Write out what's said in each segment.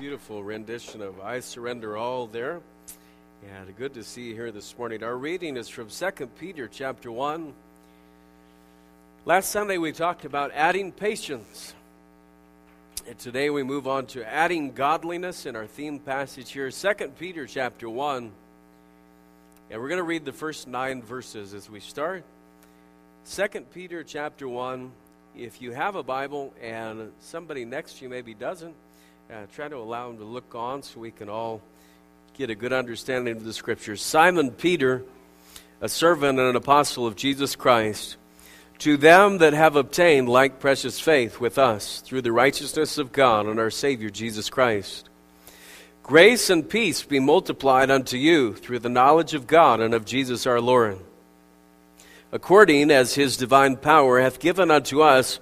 beautiful rendition of I Surrender All there. And good to see you here this morning. Our reading is from 2 Peter chapter 1. Last Sunday we talked about adding patience. And today we move on to adding godliness in our theme passage here, 2 Peter chapter 1. And we're going to read the first nine verses as we start. 2 Peter chapter 1. If you have a Bible and somebody next to you maybe doesn't, uh, try to allow them to look on so we can all get a good understanding of the scriptures. Simon Peter, a servant and an apostle of Jesus Christ, to them that have obtained like precious faith with us through the righteousness of God and our Savior Jesus Christ. Grace and peace be multiplied unto you through the knowledge of God and of Jesus our Lord, according as his divine power hath given unto us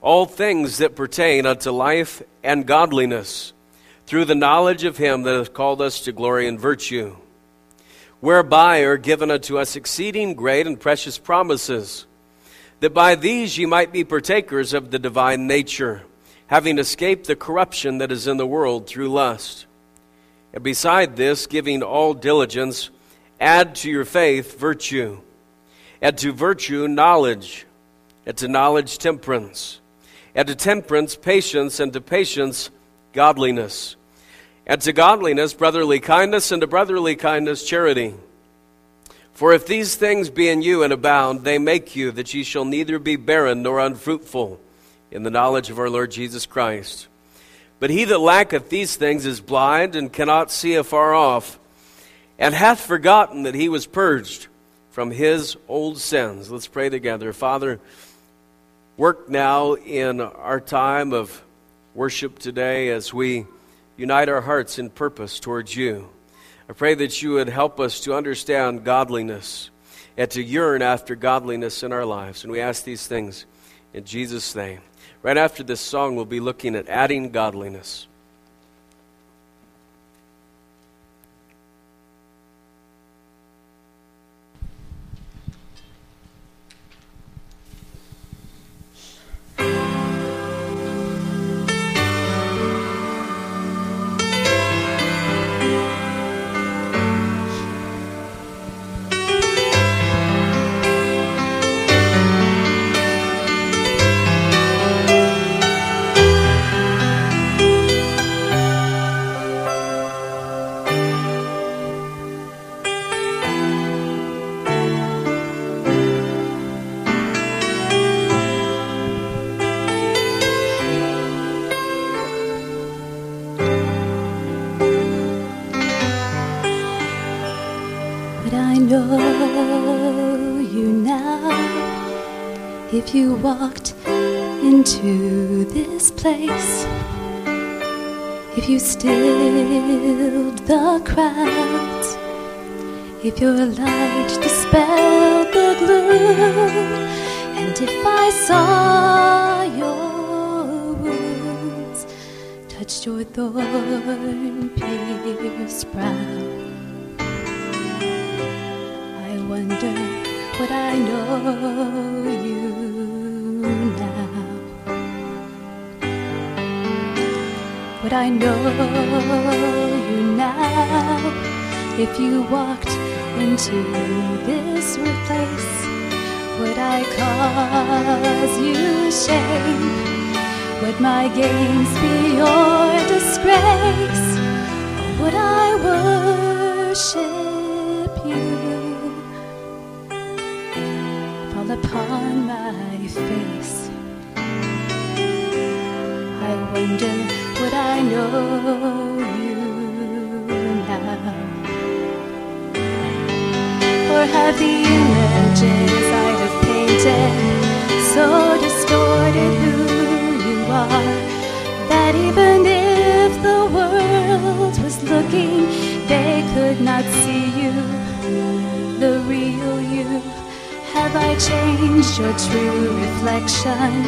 all things that pertain unto life and godliness, through the knowledge of him that hath called us to glory and virtue, whereby are given unto us exceeding great and precious promises, that by these ye might be partakers of the divine nature, having escaped the corruption that is in the world through lust. And beside this, giving all diligence, add to your faith virtue, and to virtue knowledge, and to knowledge temperance and to temperance, patience, and to patience, godliness, and to godliness, brotherly kindness, and to brotherly kindness, charity. For if these things be in you and abound, they make you that ye shall neither be barren nor unfruitful in the knowledge of our Lord Jesus Christ. But he that lacketh these things is blind and cannot see afar off, and hath forgotten that he was purged from his old sins. Let's pray together. Father, Work now in our time of worship today as we unite our hearts in purpose towards you. I pray that you would help us to understand godliness and to yearn after godliness in our lives. And we ask these things in Jesus' name. Right after this song, we'll be looking at adding godliness. If you walked into this place, if you stilled the crowds, if your light dispelled the gloom, and if I saw your wounds, touched your thorn pierced brow, what I know you now? Would I know you now if you walked into this place? Would I cause you shame? Would my games be your disgrace? Or would I worship face. I wonder would I know you now? Or have the images I have painted so distorted who you are that even if the world was looking, they could not see you, I changed your true reflection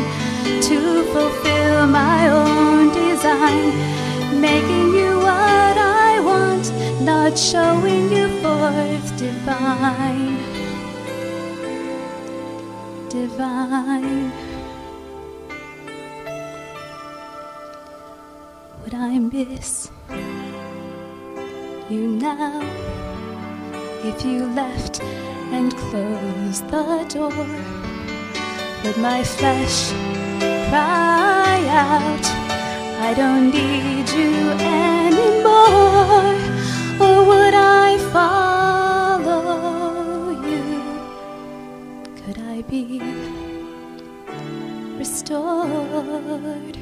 to fulfill my own design, making you what I want, not showing you forth divine, divine. Would I miss you now. If you left and close the door, would my flesh cry out, I don't need you anymore? Or would I follow you? Could I be restored?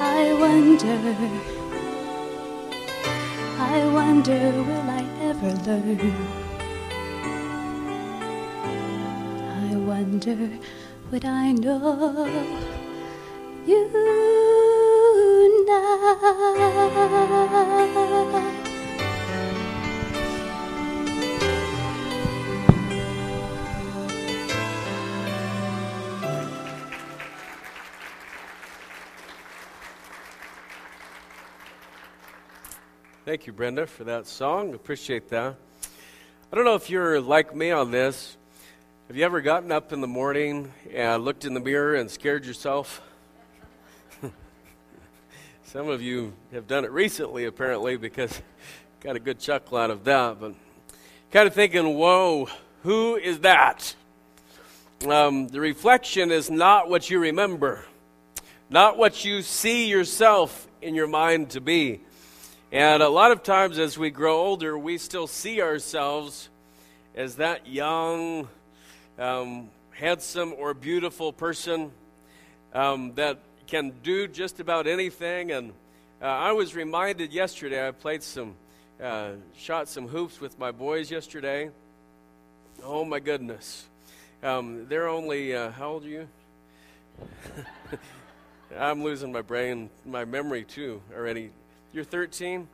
I wonder, I wonder, will I ever learn? I wonder, would I know you now? Thank you, Brenda, for that song. Appreciate that. I don't know if you're like me on this. Have you ever gotten up in the morning and looked in the mirror and scared yourself? Some of you have done it recently, apparently, because got a good chuckle out of that. But kind of thinking, whoa, who is that? Um, the reflection is not what you remember, not what you see yourself in your mind to be. And a lot of times as we grow older, we still see ourselves as that young, um, handsome, or beautiful person um, that can do just about anything. And uh, I was reminded yesterday, I played some, uh, shot some hoops with my boys yesterday. Oh my goodness. Um, they're only, uh, how old are you? I'm losing my brain, my memory too already. You're 13?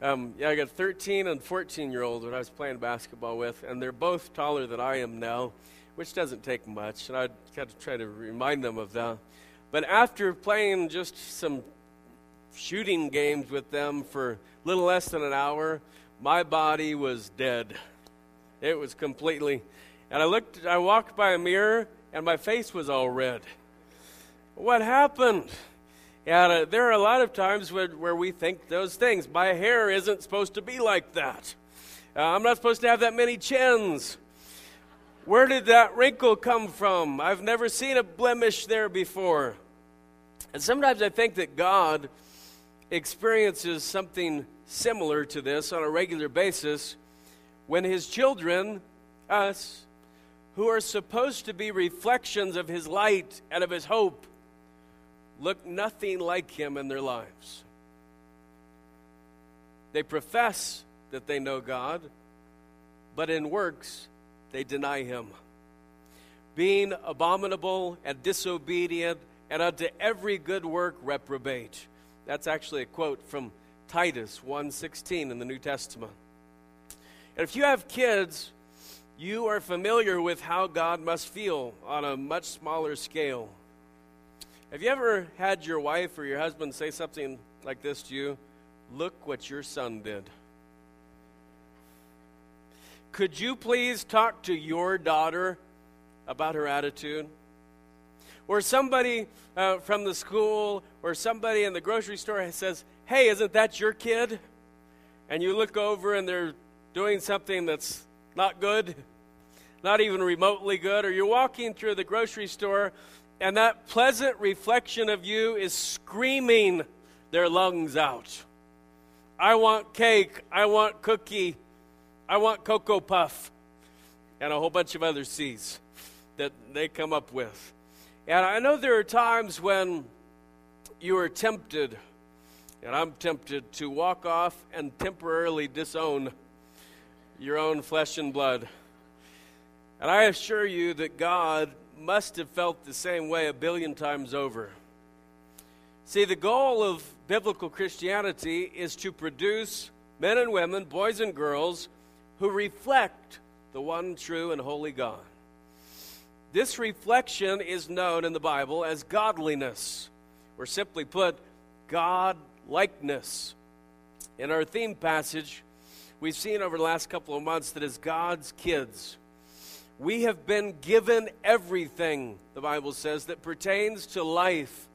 Um, yeah, I got 13 and 14 year olds that I was playing basketball with, and they're both taller than I am now, which doesn't take much, and I got to try to remind them of that. But after playing just some shooting games with them for a little less than an hour, my body was dead. It was completely. And I looked, I walked by a mirror, and my face was all red. What happened? And uh, there are a lot of times where, where we think those things. My hair isn't supposed to be like that. Uh, I'm not supposed to have that many chins. Where did that wrinkle come from? I've never seen a blemish there before. And sometimes I think that God experiences something similar to this on a regular basis when His children, us, who are supposed to be reflections of His light and of His hope, look nothing like him in their lives. They profess that they know God, but in works they deny him. Being abominable and disobedient, and unto every good work reprobate. That's actually a quote from Titus 1:16 in the New Testament. And if you have kids, you are familiar with how God must feel on a much smaller scale. Have you ever had your wife or your husband say something like this to you? Look what your son did. Could you please talk to your daughter about her attitude? Or somebody uh, from the school or somebody in the grocery store says, Hey, isn't that your kid? And you look over and they're doing something that's not good, not even remotely good. Or you're walking through the grocery store and that pleasant reflection of you is screaming their lungs out. I want cake. I want cookie. I want Cocoa Puff. And a whole bunch of other C's that they come up with. And I know there are times when you are tempted, and I'm tempted to walk off and temporarily disown your own flesh and blood. And I assure you that God must have felt the same way a billion times over. See, the goal of biblical Christianity is to produce men and women, boys and girls, who reflect the one true and holy God. This reflection is known in the Bible as godliness, or simply put, God likeness. In our theme passage, we've seen over the last couple of months that as God's kids, we have been given everything, the Bible says, that pertains to life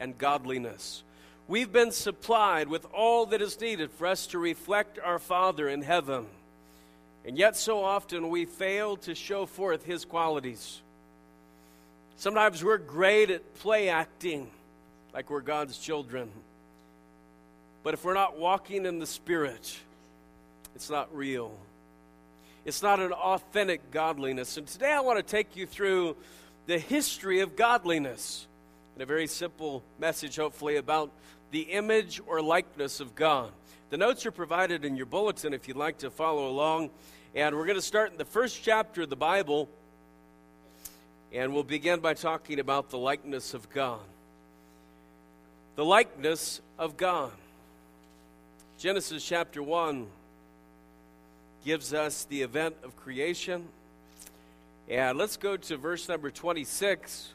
and godliness. We've been supplied with all that is needed for us to reflect our Father in heaven. And yet, so often, we fail to show forth His qualities. Sometimes we're great at play acting like we're God's children. But if we're not walking in the Spirit, it's not real. It's not an authentic godliness. And today I want to take you through the history of godliness in a very simple message, hopefully, about the image or likeness of God. The notes are provided in your bulletin if you'd like to follow along. And we're going to start in the first chapter of the Bible. And we'll begin by talking about the likeness of God. The likeness of God. Genesis chapter 1 gives us the event of creation. And let's go to verse number 26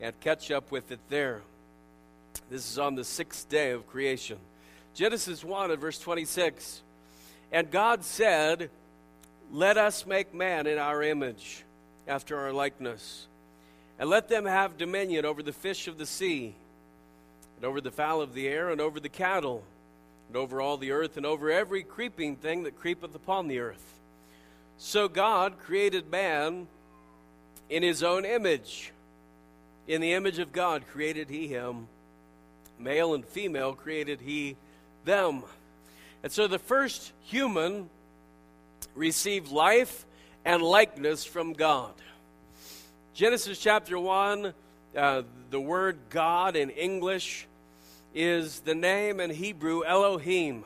and catch up with it there. This is on the sixth day of creation. Genesis 1 and verse 26. And God said, Let us make man in our image, after our likeness, and let them have dominion over the fish of the sea, and over the fowl of the air, and over the cattle and over all the earth, and over every creeping thing that creepeth upon the earth. So God created man in his own image. In the image of God created he him. Male and female created he them. And so the first human received life and likeness from God. Genesis chapter 1, uh, the word God in English is the name in Hebrew Elohim,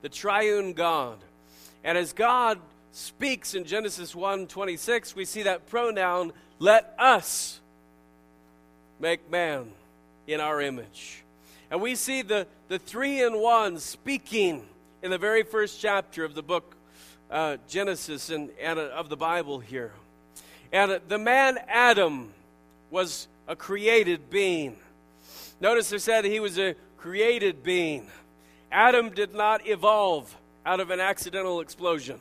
the triune God. And as God speaks in Genesis 1:26, we see that pronoun let us make man in our image. And we see the, the three in one speaking in the very first chapter of the book uh, Genesis and, and uh, of the Bible here. And uh, the man Adam was a created being. Notice I said he was a created being. Adam did not evolve out of an accidental explosion.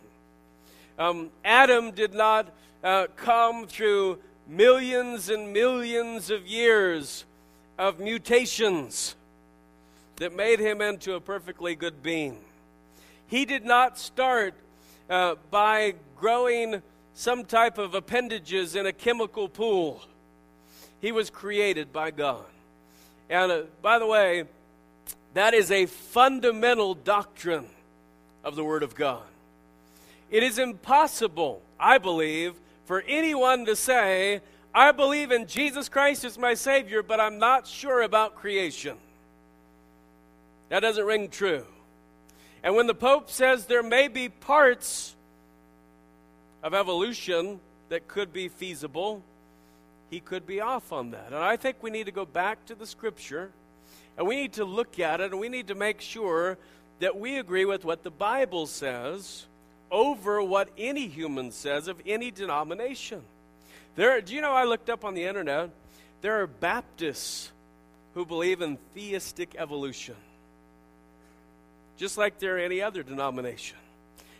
Um, Adam did not uh, come through millions and millions of years of mutations that made him into a perfectly good being. He did not start uh, by growing some type of appendages in a chemical pool. He was created by God. And uh, by the way, that is a fundamental doctrine of the Word of God. It is impossible, I believe, for anyone to say, I believe in Jesus Christ as my Savior, but I'm not sure about creation. That doesn't ring true. And when the Pope says there may be parts of evolution that could be feasible, he could be off on that. And I think we need to go back to the scripture and we need to look at it and we need to make sure that we agree with what the Bible says over what any human says of any denomination. There, do you know I looked up on the internet? There are Baptists who believe in theistic evolution, just like there are any other denomination.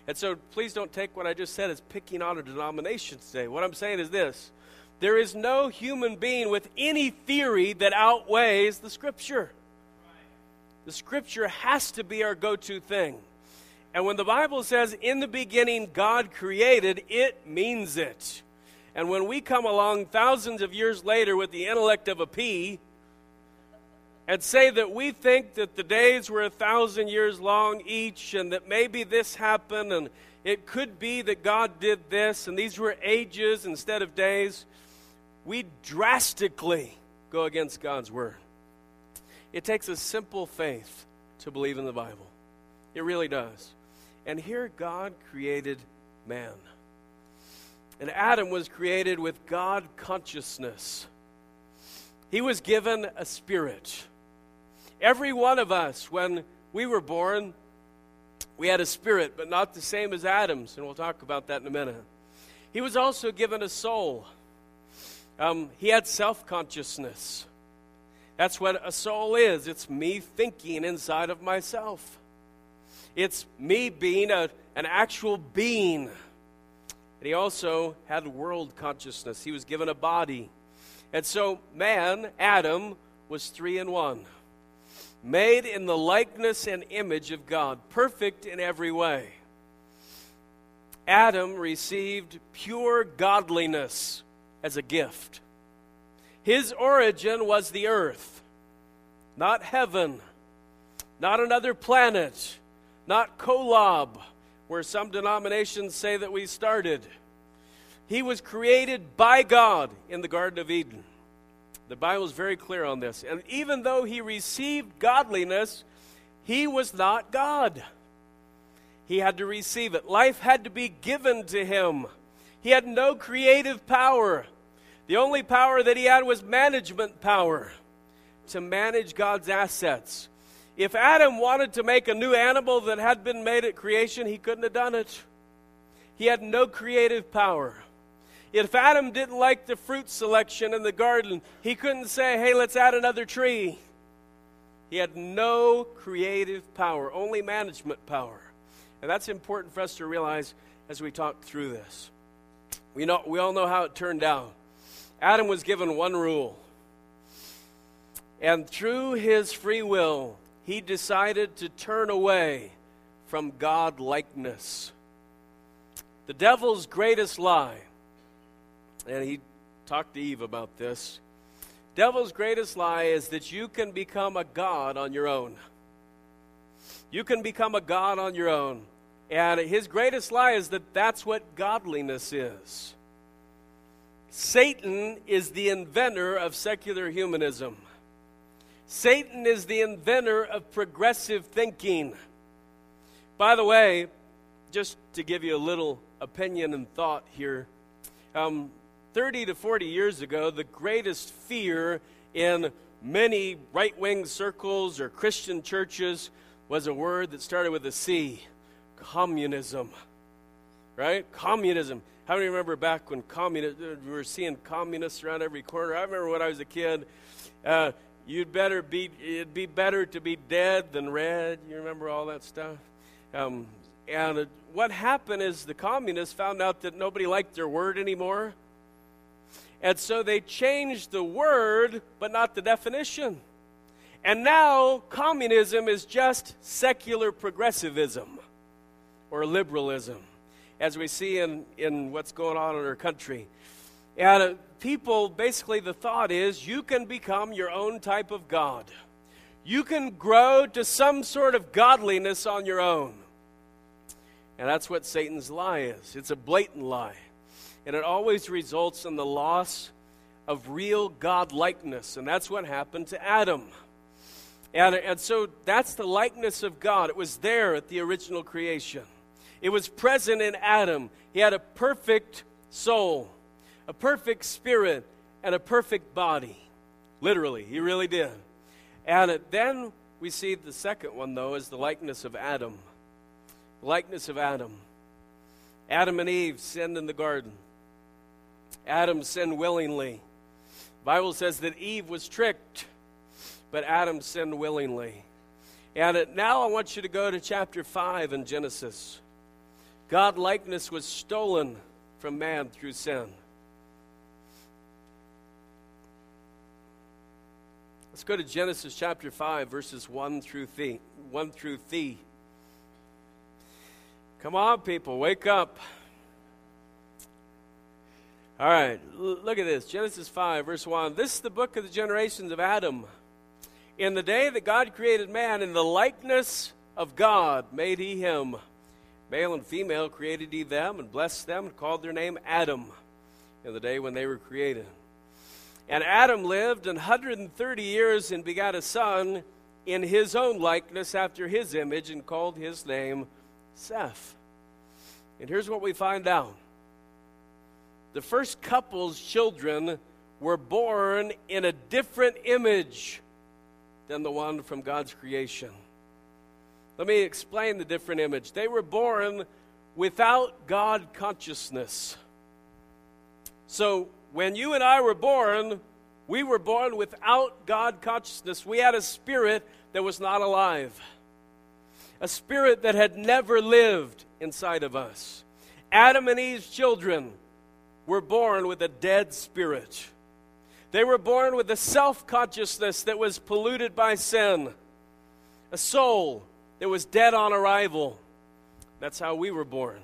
And so please don't take what I just said as picking on a denomination today. What I'm saying is this there is no human being with any theory that outweighs the Scripture. The Scripture has to be our go to thing. And when the Bible says, in the beginning God created, it means it. And when we come along thousands of years later with the intellect of a pea and say that we think that the days were a thousand years long each and that maybe this happened and it could be that God did this and these were ages instead of days, we drastically go against God's word. It takes a simple faith to believe in the Bible. It really does. And here God created man. And Adam was created with God consciousness. He was given a spirit. Every one of us, when we were born, we had a spirit, but not the same as Adam's, and we'll talk about that in a minute. He was also given a soul. Um, he had self consciousness. That's what a soul is it's me thinking inside of myself, it's me being a, an actual being. And he also had world consciousness, he was given a body. And so, man, Adam, was three in one, made in the likeness and image of God, perfect in every way. Adam received pure godliness as a gift. His origin was the earth, not heaven, not another planet, not Kolob, where some denominations say that we started. He was created by God in the Garden of Eden. The Bible is very clear on this. And even though he received godliness, he was not God. He had to receive it. Life had to be given to him. He had no creative power. The only power that he had was management power to manage God's assets. If Adam wanted to make a new animal that had been made at creation, he couldn't have done it. He had no creative power. If Adam didn't like the fruit selection in the garden, he couldn't say, hey, let's add another tree. He had no creative power, only management power. And that's important for us to realize as we talk through this. We, know, we all know how it turned out. Adam was given one rule. And through his free will, he decided to turn away from God likeness. The devil's greatest lie and he talked to Eve about this. Devil's greatest lie is that you can become a god on your own. You can become a god on your own. And his greatest lie is that that's what godliness is. Satan is the inventor of secular humanism. Satan is the inventor of progressive thinking. By the way, just to give you a little opinion and thought here, um, 30 to 40 years ago, the greatest fear in many right wing circles or Christian churches was a word that started with a C communism. Right? Communism. How many remember back when communist, we were seeing communists around every corner? I remember when I was a kid, uh, you'd better be, it'd be better to be dead than red. You remember all that stuff? Um, and what happened is the communists found out that nobody liked their word anymore. And so they changed the word, but not the definition. And now communism is just secular progressivism or liberalism, as we see in, in what's going on in our country. And uh, people, basically, the thought is you can become your own type of God. You can grow to some sort of godliness on your own. And that's what Satan's lie is it's a blatant lie and it always results in the loss of real God likeness. And that's what happened to Adam. And, and so that's the likeness of God. It was there at the original creation, it was present in Adam. He had a perfect soul, a perfect spirit, and a perfect body. Literally, he really did. And then we see the second one, though, is the likeness of Adam. likeness of Adam. Adam and Eve sinned in the garden. Adam sinned willingly. The Bible says that Eve was tricked, but Adam sinned willingly. And now I want you to go to chapter 5 in Genesis. God likeness was stolen from man through sin. Let's go to Genesis chapter 5 verses 1 through 3. 1 through 3. Come on people, wake up. All right, look at this Genesis 5, verse 1. This is the book of the generations of Adam. In the day that God created man, in the likeness of God made he him. Male and female created he them, and blessed them, and called their name Adam in the day when they were created. And Adam lived an 130 years and begat a son in his own likeness after his image, and called his name Seth. And here's what we find out the first couple's children were born in a different image than the one from God's creation. Let me explain the different image. They were born without God consciousness. So, when you and I were born, we were born without God consciousness. We had a spirit that was not alive, a spirit that had never lived inside of us. Adam and Eve's children were born with a dead spirit. They were born with a self consciousness that was polluted by sin, a soul that was dead on arrival. That's how we were born.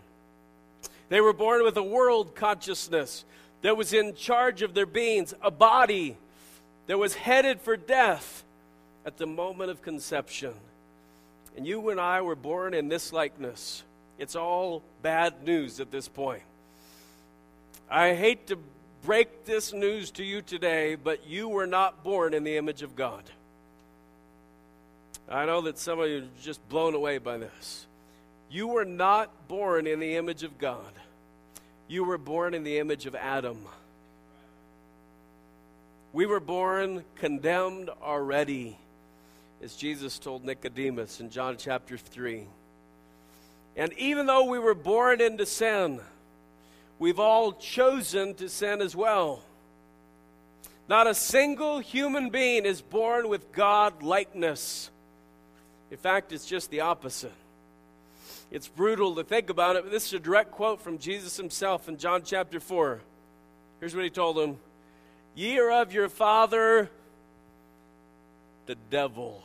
They were born with a world consciousness that was in charge of their beings, a body that was headed for death at the moment of conception. And you and I were born in this likeness. It's all bad news at this point. I hate to break this news to you today, but you were not born in the image of God. I know that some of you are just blown away by this. You were not born in the image of God. You were born in the image of Adam. We were born condemned already, as Jesus told Nicodemus in John chapter 3. And even though we were born into sin, we've all chosen to sin as well. Not a single human being is born with God likeness. In fact, it's just the opposite. It's brutal to think about it, but this is a direct quote from Jesus himself in John chapter 4. Here's what he told them Ye are of your father, the devil.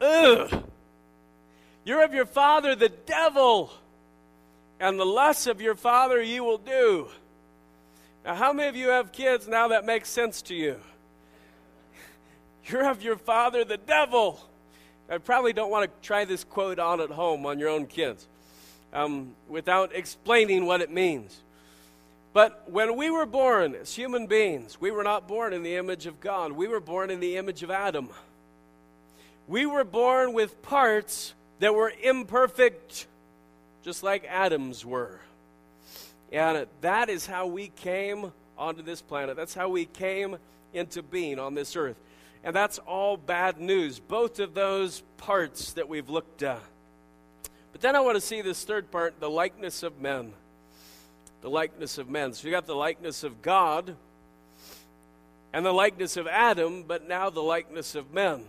Ugh! You're of your father, the devil, and the lusts of your father you will do. Now, how many of you have kids now that makes sense to you? You're of your father, the devil. I probably don't want to try this quote on at home on your own kids um, without explaining what it means. But when we were born as human beings, we were not born in the image of God. We were born in the image of Adam. We were born with parts that were imperfect, just like Adam's were. And that is how we came onto this planet. That's how we came into being on this earth. And that's all bad news, both of those parts that we've looked at. But then I want to see this third part the likeness of men. The likeness of men. So you got the likeness of God and the likeness of Adam, but now the likeness of men.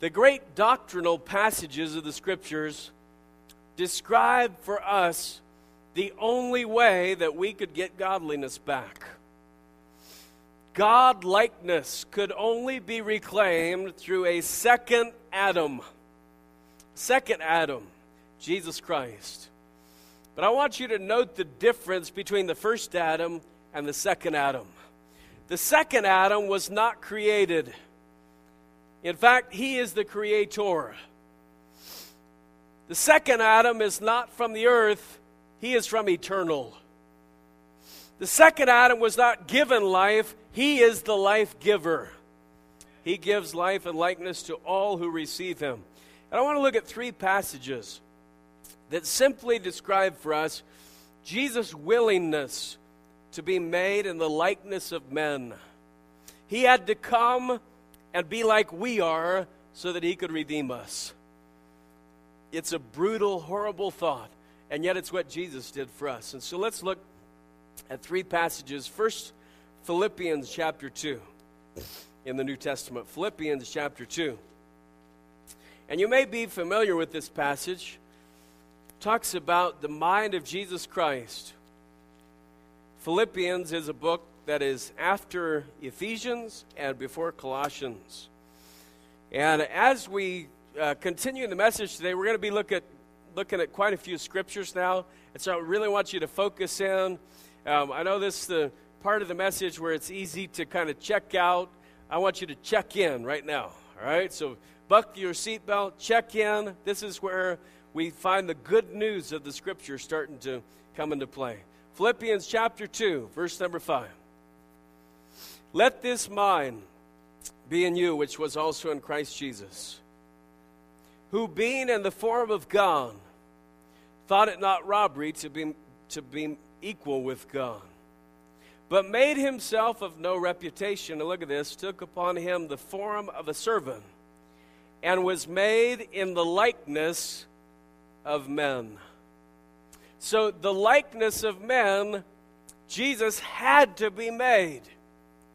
The great doctrinal passages of the scriptures describe for us the only way that we could get godliness back. God likeness could only be reclaimed through a second Adam. Second Adam, Jesus Christ. But I want you to note the difference between the first Adam and the second Adam. The second Adam was not created. In fact, he is the creator. The second Adam is not from the earth, he is from eternal. The second Adam was not given life, he is the life giver. He gives life and likeness to all who receive him. And I want to look at three passages that simply describe for us Jesus' willingness to be made in the likeness of men. He had to come and be like we are so that he could redeem us. It's a brutal, horrible thought, and yet it's what Jesus did for us. And so let's look at three passages. First, Philippians chapter 2 in the New Testament. Philippians chapter 2. And you may be familiar with this passage. It talks about the mind of Jesus Christ. Philippians is a book that is after Ephesians and before Colossians. And as we uh, continue in the message today, we're going to be look at, looking at quite a few scriptures now. And so I really want you to focus in um, I know this is the part of the message where it's easy to kind of check out. I want you to check in right now. All right? So buckle your seatbelt, check in. This is where we find the good news of the scripture starting to come into play. Philippians chapter 2, verse number 5. Let this mind be in you, which was also in Christ Jesus, who being in the form of God, thought it not robbery to be, to be equal with God, but made himself of no reputation. And look at this took upon him the form of a servant, and was made in the likeness of men. So, the likeness of men, Jesus had to be made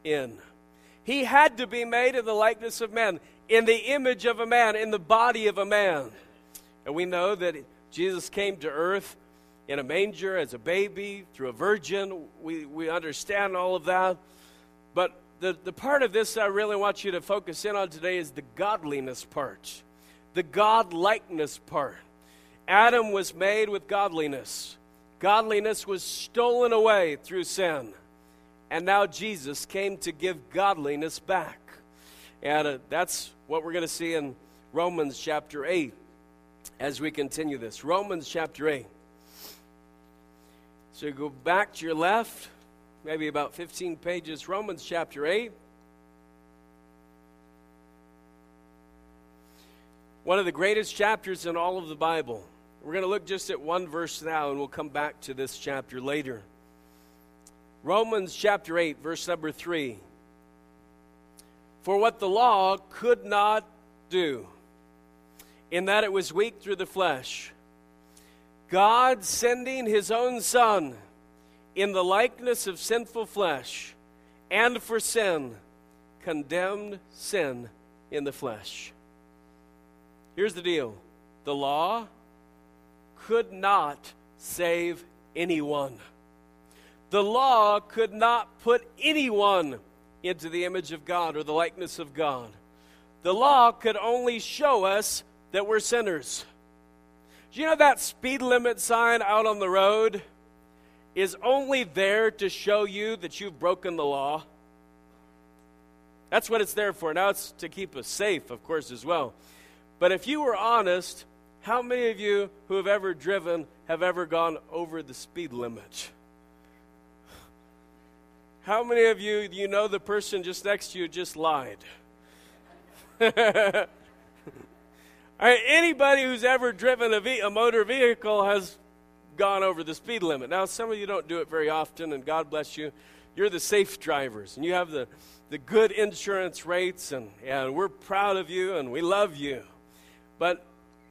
in. He had to be made in the likeness of men, in the image of a man, in the body of a man. And we know that Jesus came to earth in a manger as a baby, through a virgin. We, we understand all of that. But the, the part of this I really want you to focus in on today is the godliness part, the godlikeness part. Adam was made with godliness. Godliness was stolen away through sin. And now Jesus came to give godliness back. And uh, that's what we're going to see in Romans chapter 8 as we continue this. Romans chapter 8. So go back to your left, maybe about 15 pages, Romans chapter 8. One of the greatest chapters in all of the Bible. We're going to look just at one verse now, and we'll come back to this chapter later. Romans chapter 8, verse number 3. For what the law could not do, in that it was weak through the flesh, God sending his own Son in the likeness of sinful flesh, and for sin, condemned sin in the flesh. Here's the deal the law could not save anyone. The law could not put anyone into the image of God or the likeness of God. The law could only show us that we're sinners. Do you know that speed limit sign out on the road is only there to show you that you've broken the law? That's what it's there for. Now it's to keep us safe, of course, as well. But if you were honest, how many of you who have ever driven have ever gone over the speed limit? How many of you you know the person just next to you just lied? right, anybody who's ever driven a, ve- a motor vehicle has gone over the speed limit. Now, some of you don't do it very often, and God bless you. You're the safe drivers, and you have the, the good insurance rates, and, and we're proud of you, and we love you. But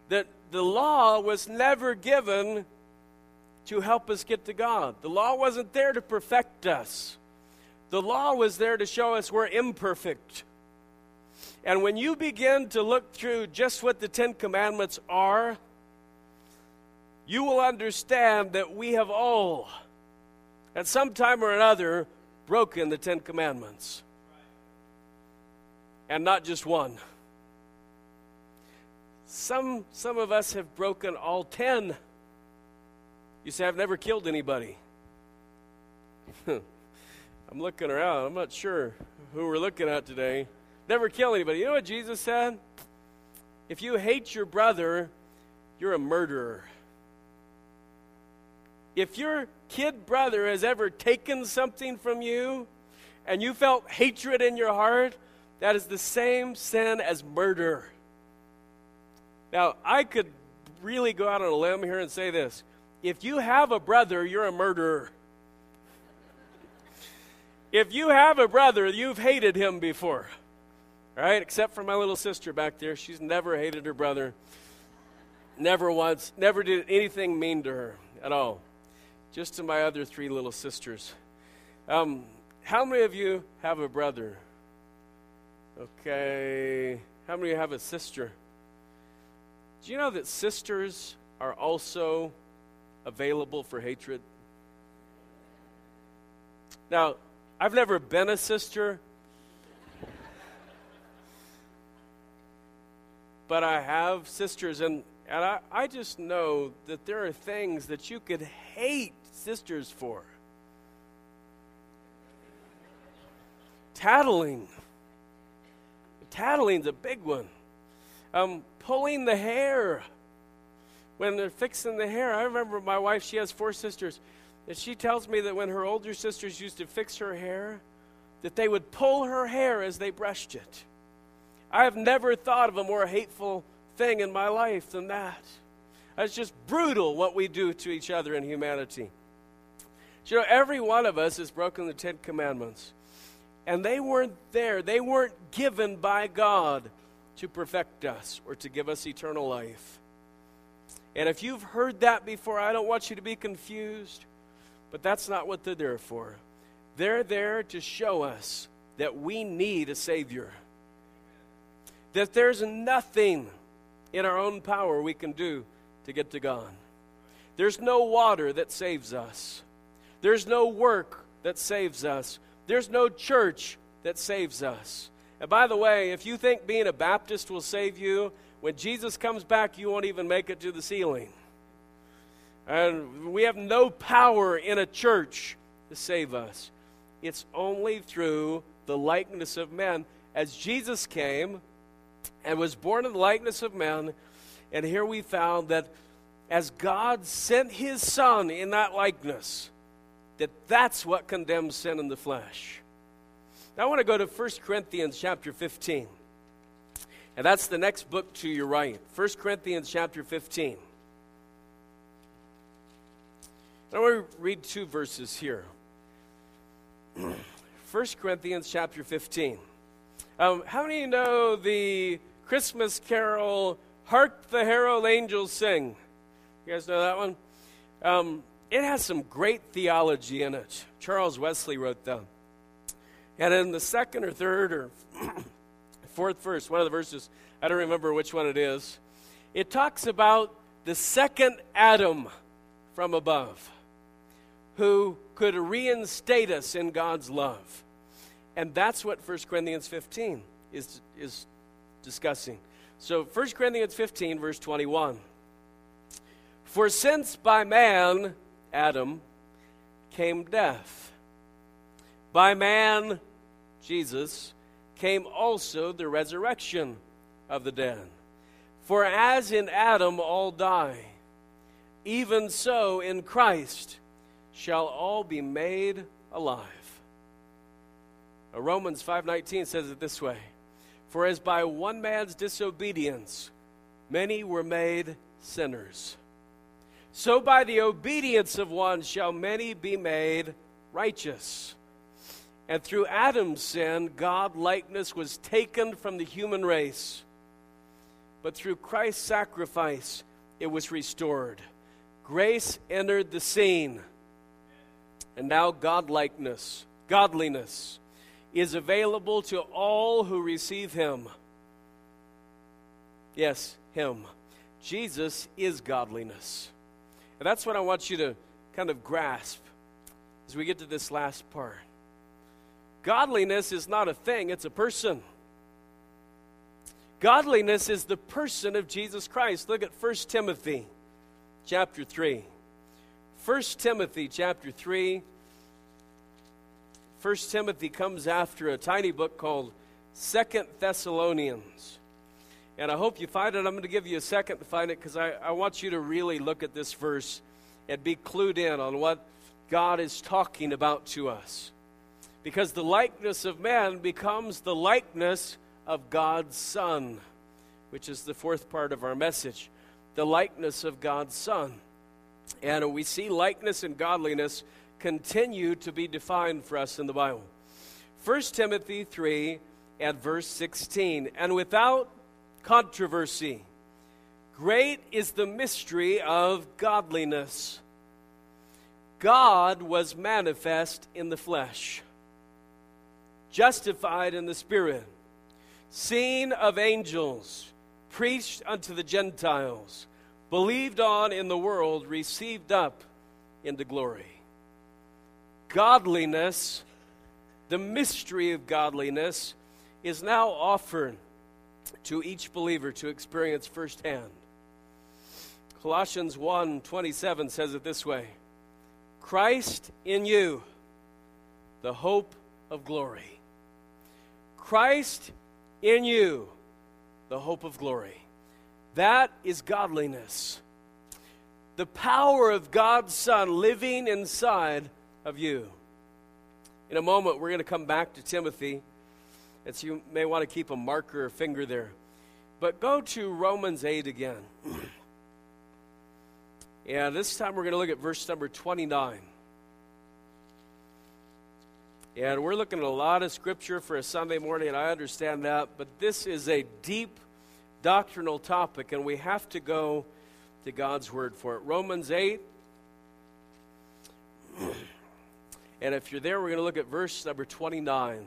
that the law was never given to help us get to God. The law wasn't there to perfect us. The law was there to show us we're imperfect. And when you begin to look through just what the Ten Commandments are, you will understand that we have all, at some time or another, broken the Ten Commandments. And not just one. Some, some of us have broken all ten. You say, I've never killed anybody. I'm looking around. I'm not sure who we're looking at today. Never kill anybody. You know what Jesus said? If you hate your brother, you're a murderer. If your kid brother has ever taken something from you and you felt hatred in your heart, that is the same sin as murder. Now, I could really go out on a limb here and say this. If you have a brother, you're a murderer. if you have a brother, you've hated him before. Right? Except for my little sister back there. She's never hated her brother. Never once. Never did anything mean to her at all. Just to my other three little sisters. Um, how many of you have a brother? Okay. How many have a sister? Do you know that sisters are also available for hatred? Now, I've never been a sister, but I have sisters, and, and I, I just know that there are things that you could hate sisters for. Tattling. Tattling's a big one. Um, pulling the hair when they're fixing the hair. I remember my wife, she has four sisters, and she tells me that when her older sisters used to fix her hair, that they would pull her hair as they brushed it. I have never thought of a more hateful thing in my life than that. It's just brutal what we do to each other in humanity. You know, every one of us has broken the Ten Commandments. And they weren't there, they weren't given by God to perfect us or to give us eternal life. And if you've heard that before, I don't want you to be confused, but that's not what they're there for. They're there to show us that we need a Savior, that there's nothing in our own power we can do to get to God. There's no water that saves us. There's no work that saves us. There's no church that saves us. And by the way, if you think being a Baptist will save you, when Jesus comes back, you won't even make it to the ceiling. And we have no power in a church to save us. It's only through the likeness of men. As Jesus came and was born in the likeness of men, and here we found that as God sent his son in that likeness, that that's what condemns sin in the flesh. Now I want to go to 1 Corinthians chapter 15. And that's the next book to your right. 1 Corinthians chapter 15. I want to read two verses here. 1 Corinthians chapter 15. Um, how many know the Christmas carol, Hark the Herald Angels Sing? You guys know that one? Um, it has some great theology in it. Charles Wesley wrote that. And in the second or third or fourth verse, one of the verses, I don't remember which one it is, it talks about the second Adam from above who could reinstate us in God's love. And that's what 1 Corinthians 15 is, is discussing. So 1 Corinthians 15, verse 21. For since by man, Adam, came death, by man, Jesus, came also the resurrection of the dead. For as in Adam all die, even so in Christ shall all be made alive. Romans 5:19 says it this way: For as by one man's disobedience many were made sinners, so by the obedience of one shall many be made righteous. And through Adam's sin, God likeness was taken from the human race. But through Christ's sacrifice, it was restored. Grace entered the scene and now God godlikeness, godliness, is available to all who receive Him. Yes, Him. Jesus is godliness. And that's what I want you to kind of grasp as we get to this last part. Godliness is not a thing, it's a person. Godliness is the person of Jesus Christ. Look at 1 Timothy chapter 3. 1 Timothy chapter 3. 1 Timothy comes after a tiny book called Second Thessalonians. And I hope you find it. I'm going to give you a second to find it because I, I want you to really look at this verse and be clued in on what God is talking about to us. Because the likeness of man becomes the likeness of God's Son, which is the fourth part of our message. The likeness of God's Son. And we see likeness and godliness continue to be defined for us in the Bible. 1 Timothy 3 and verse 16. And without controversy, great is the mystery of godliness. God was manifest in the flesh, justified in the Spirit, seen of angels, preached unto the Gentiles believed on in the world, received up into glory. Godliness, the mystery of godliness, is now offered to each believer to experience firsthand. Colossians 1 27 says it this way Christ in you, the hope of glory. Christ in you, the hope of glory. That is godliness. The power of God's Son living inside of you. In a moment, we're going to come back to Timothy. And so you may want to keep a marker or finger there. But go to Romans 8 again. yeah, this time we're going to look at verse number 29. And we're looking at a lot of scripture for a Sunday morning, and I understand that, but this is a deep doctrinal topic, and we have to go to God's word for it. Romans 8. And if you're there, we're going to look at verse number 29.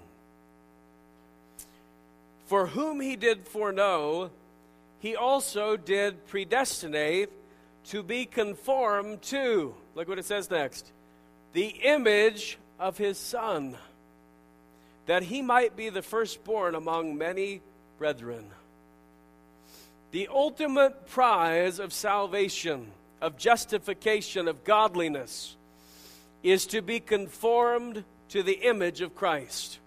For whom he did foreknow, he also did predestinate to be conformed to, look what it says next, the image of his Son, that he might be the firstborn among many brethren. The ultimate prize of salvation, of justification, of godliness, is to be conformed to the image of Christ,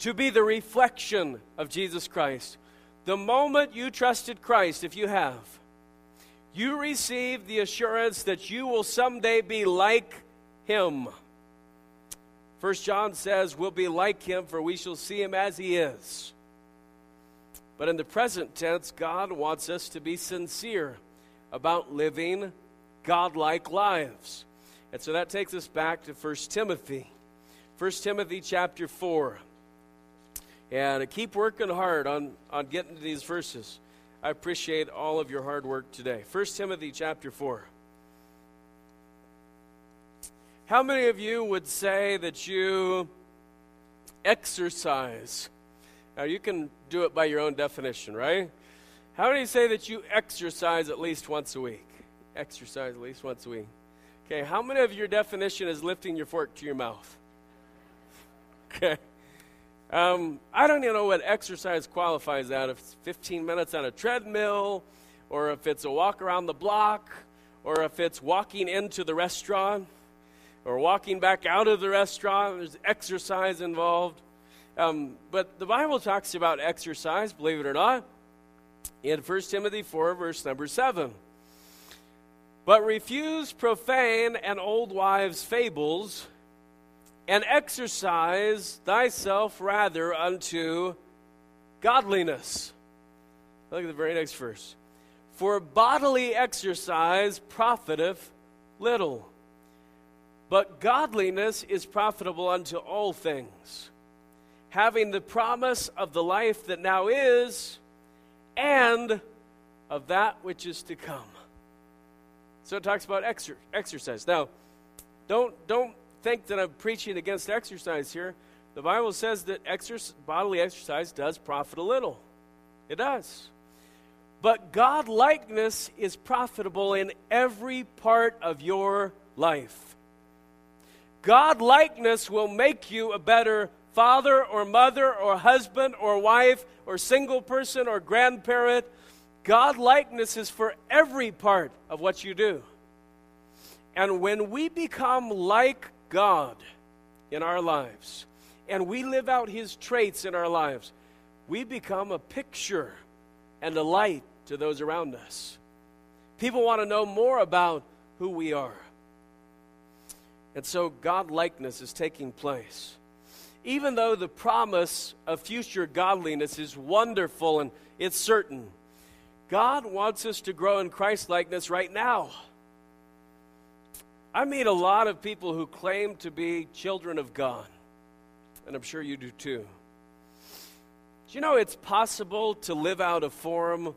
to be the reflection of Jesus Christ. The moment you trusted Christ, if you have, you receive the assurance that you will someday be like him. First John says, We'll be like him, for we shall see him as he is. But in the present tense, God wants us to be sincere about living godlike lives. And so that takes us back to 1 Timothy. 1 Timothy chapter 4. And I keep working hard on, on getting to these verses. I appreciate all of your hard work today. 1 Timothy chapter 4. How many of you would say that you exercise? Now, you can do it by your own definition, right? How many say that you exercise at least once a week? Exercise at least once a week. Okay, how many of your definition is lifting your fork to your mouth? Okay. Um, I don't even know what exercise qualifies that. If it's 15 minutes on a treadmill, or if it's a walk around the block, or if it's walking into the restaurant, or walking back out of the restaurant. There's exercise involved. Um, but the Bible talks about exercise, believe it or not, in 1 Timothy 4, verse number 7. But refuse profane and old wives' fables, and exercise thyself rather unto godliness. Look at the very next verse. For bodily exercise profiteth little, but godliness is profitable unto all things, having the promise of the life that now is and of that which is to come. So it talks about exer- exercise. Now, don't, don't think that I'm preaching against exercise here. The Bible says that exercise, bodily exercise does profit a little. It does. But God likeness is profitable in every part of your life. God likeness will make you a better father or mother or husband or wife or single person or grandparent. God likeness is for every part of what you do. And when we become like God in our lives and we live out His traits in our lives, we become a picture and a light to those around us. People want to know more about who we are. And so God likeness is taking place. Even though the promise of future godliness is wonderful and it's certain, God wants us to grow in Christ likeness right now. I meet a lot of people who claim to be children of God, and I'm sure you do too. Do you know it's possible to live out a form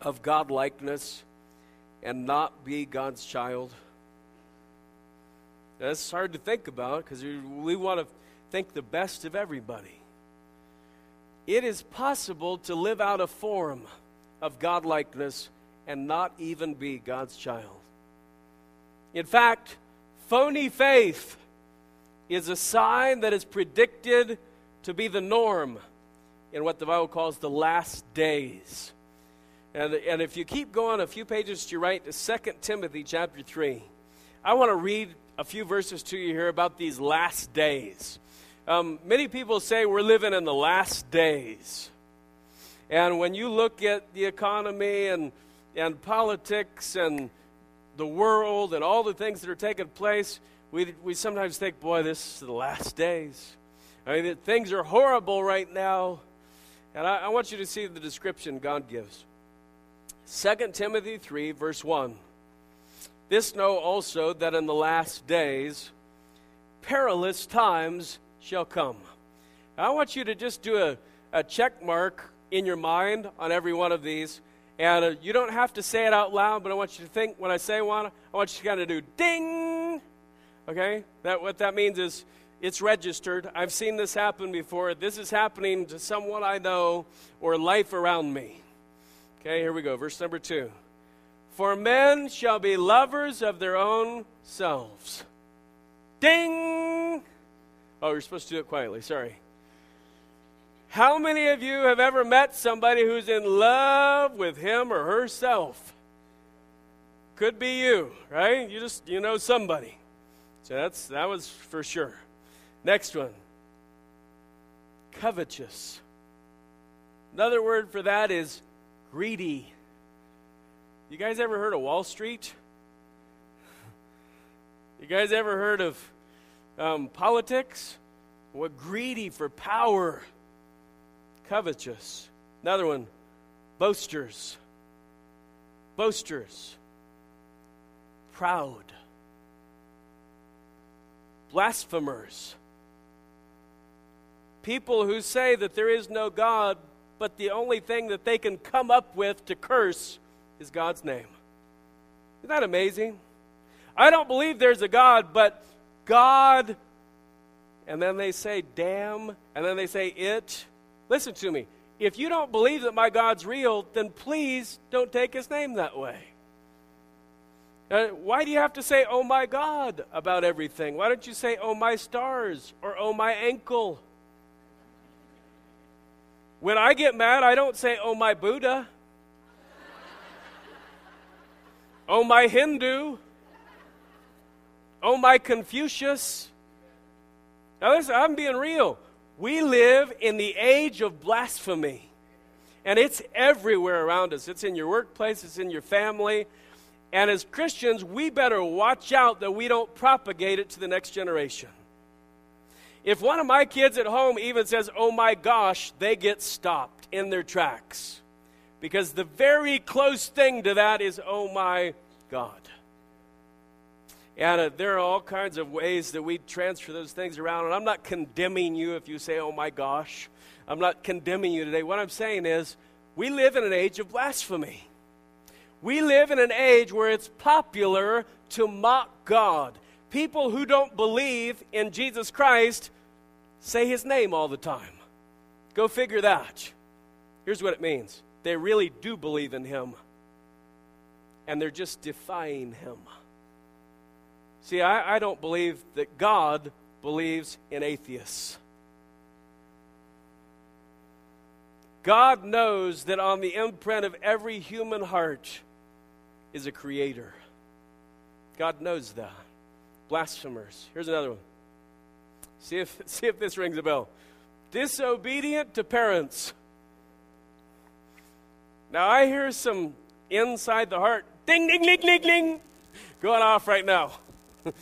of God likeness and not be God's child? That's hard to think about because we want to think the best of everybody. It is possible to live out a form of godlikeness and not even be God's child. In fact, phony faith is a sign that is predicted to be the norm in what the Bible calls the last days. And, and if you keep going a few pages to your right to 2 Timothy chapter 3, I want to read a few verses to you here about these last days. Um, many people say we're living in the last days. And when you look at the economy and, and politics and the world and all the things that are taking place, we, we sometimes think, boy, this is the last days. I mean, things are horrible right now. And I, I want you to see the description God gives. 2 Timothy 3, verse 1. This know also that in the last days perilous times shall come. I want you to just do a, a check mark in your mind on every one of these. And uh, you don't have to say it out loud, but I want you to think when I say one, I want you to kind of do ding. Okay? That what that means is it's registered. I've seen this happen before. This is happening to someone I know or life around me. Okay, here we go. Verse number 2. For men shall be lovers of their own selves. Ding! Oh, you're supposed to do it quietly. Sorry. How many of you have ever met somebody who's in love with him or herself? Could be you, right? You just you know somebody. So that's that was for sure. Next one. Covetous. Another word for that is greedy. You guys ever heard of Wall Street? You guys ever heard of um, politics? What greedy for power, covetous. Another one, boasters. Boasters. Proud. Blasphemers. People who say that there is no God, but the only thing that they can come up with to curse is God's name. Isn't that amazing? I don't believe there's a God, but God, and then they say, damn, and then they say, it. Listen to me. If you don't believe that my God's real, then please don't take his name that way. Uh, why do you have to say, oh my God, about everything? Why don't you say, oh my stars, or oh my ankle? When I get mad, I don't say, oh my Buddha, oh my Hindu. Oh, my Confucius. Now, listen, I'm being real. We live in the age of blasphemy, and it's everywhere around us. It's in your workplace, it's in your family. And as Christians, we better watch out that we don't propagate it to the next generation. If one of my kids at home even says, oh my gosh, they get stopped in their tracks. Because the very close thing to that is, oh my God. And uh, there are all kinds of ways that we transfer those things around. And I'm not condemning you if you say, oh my gosh. I'm not condemning you today. What I'm saying is, we live in an age of blasphemy. We live in an age where it's popular to mock God. People who don't believe in Jesus Christ say his name all the time. Go figure that. Here's what it means they really do believe in him, and they're just defying him. See, I, I don't believe that God believes in atheists. God knows that on the imprint of every human heart is a creator. God knows that. Blasphemers. Here's another one. See if, see if this rings a bell. Disobedient to parents. Now I hear some inside the heart ding, ding, ding, ding, ding going off right now.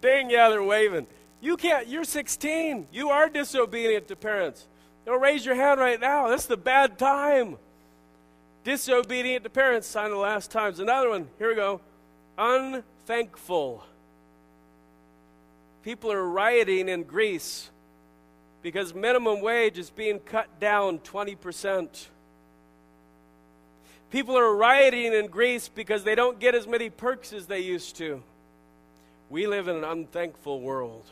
Dang, yeah, they're waving. You can't, you're 16. You are disobedient to parents. Don't raise your hand right now. That's the bad time. Disobedient to parents, sign the last times. Another one, here we go. Unthankful. People are rioting in Greece because minimum wage is being cut down 20%. People are rioting in Greece because they don't get as many perks as they used to. We live in an unthankful world.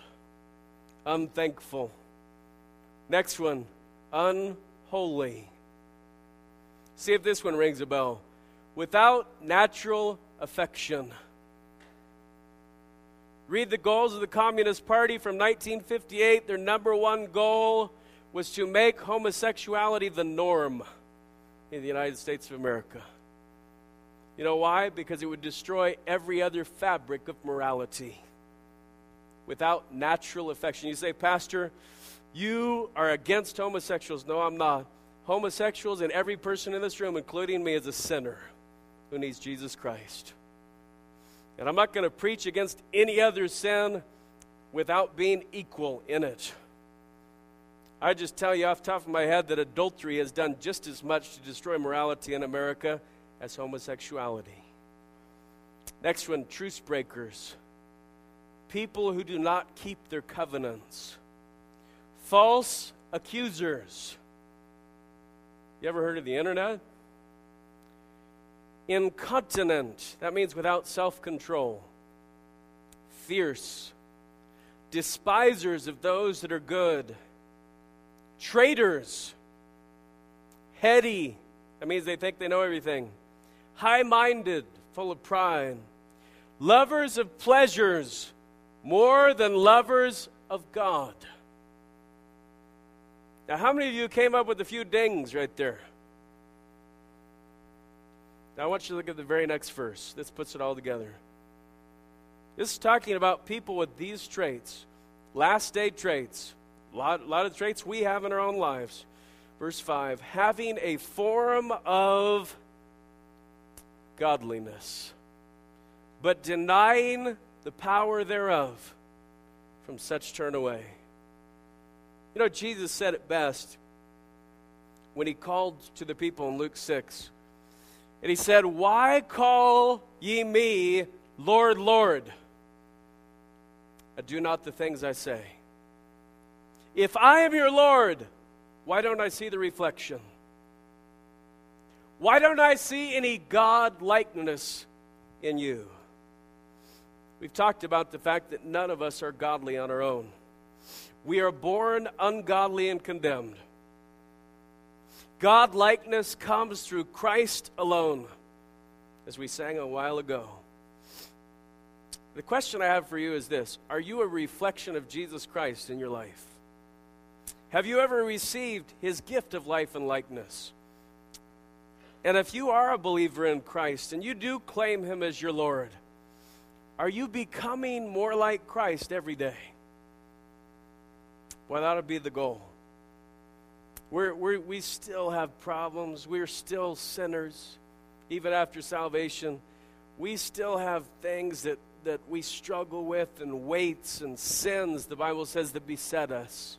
Unthankful. Next one, unholy. See if this one rings a bell. Without natural affection. Read the goals of the Communist Party from 1958. Their number one goal was to make homosexuality the norm in the United States of America. You know why? Because it would destroy every other fabric of morality without natural affection. You say, Pastor, you are against homosexuals. No, I'm not. Homosexuals and every person in this room, including me, is a sinner who needs Jesus Christ. And I'm not going to preach against any other sin without being equal in it. I just tell you off top of my head that adultery has done just as much to destroy morality in America as homosexuality. Next one, truce breakers. People who do not keep their covenants. False accusers. You ever heard of the internet? Incontinent. That means without self control. Fierce. Despisers of those that are good. Traitors. Heady. That means they think they know everything high minded, full of pride, lovers of pleasures more than lovers of God. Now, how many of you came up with a few dings right there? Now, I want you to look at the very next verse. This puts it all together. This is talking about people with these traits, last day traits, a lot, lot of traits we have in our own lives. Verse 5 having a form of godliness, but denying the power thereof, from such turn away. You know, Jesus said it best when he called to the people in Luke 6. And he said, Why call ye me Lord, Lord? I do not the things I say. If I am your Lord, why don't I see the reflection? Why don't I see any God likeness in you? We've talked about the fact that none of us are godly on our own. We are born ungodly and condemned. God likeness comes through Christ alone, as we sang a while ago. The question I have for you is this Are you a reflection of Jesus Christ in your life? Have you ever received his gift of life and likeness? And if you are a believer in Christ and you do claim him as your Lord, are you becoming more like Christ every day? Well, that would be the goal. We're, we're, we still have problems. We're still sinners. Even after salvation, we still have things that, that we struggle with and weights and sins, the Bible says, that beset us.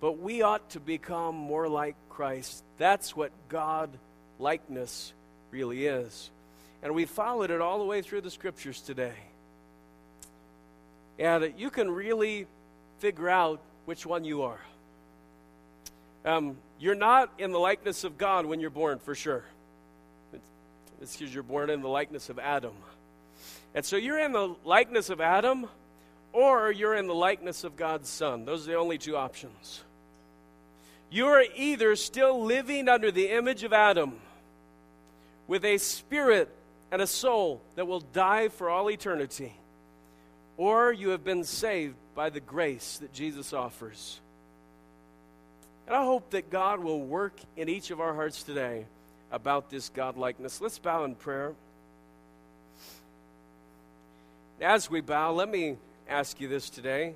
But we ought to become more like Christ. That's what God likeness really is. And we followed it all the way through the scriptures today. And you can really figure out which one you are. Um, you're not in the likeness of God when you're born, for sure. It's because you're born in the likeness of Adam. And so you're in the likeness of Adam, or you're in the likeness of God's Son. Those are the only two options. You are either still living under the image of Adam with a spirit and a soul that will die for all eternity, or you have been saved by the grace that Jesus offers. And I hope that God will work in each of our hearts today about this godlikeness. Let's bow in prayer. As we bow, let me ask you this today.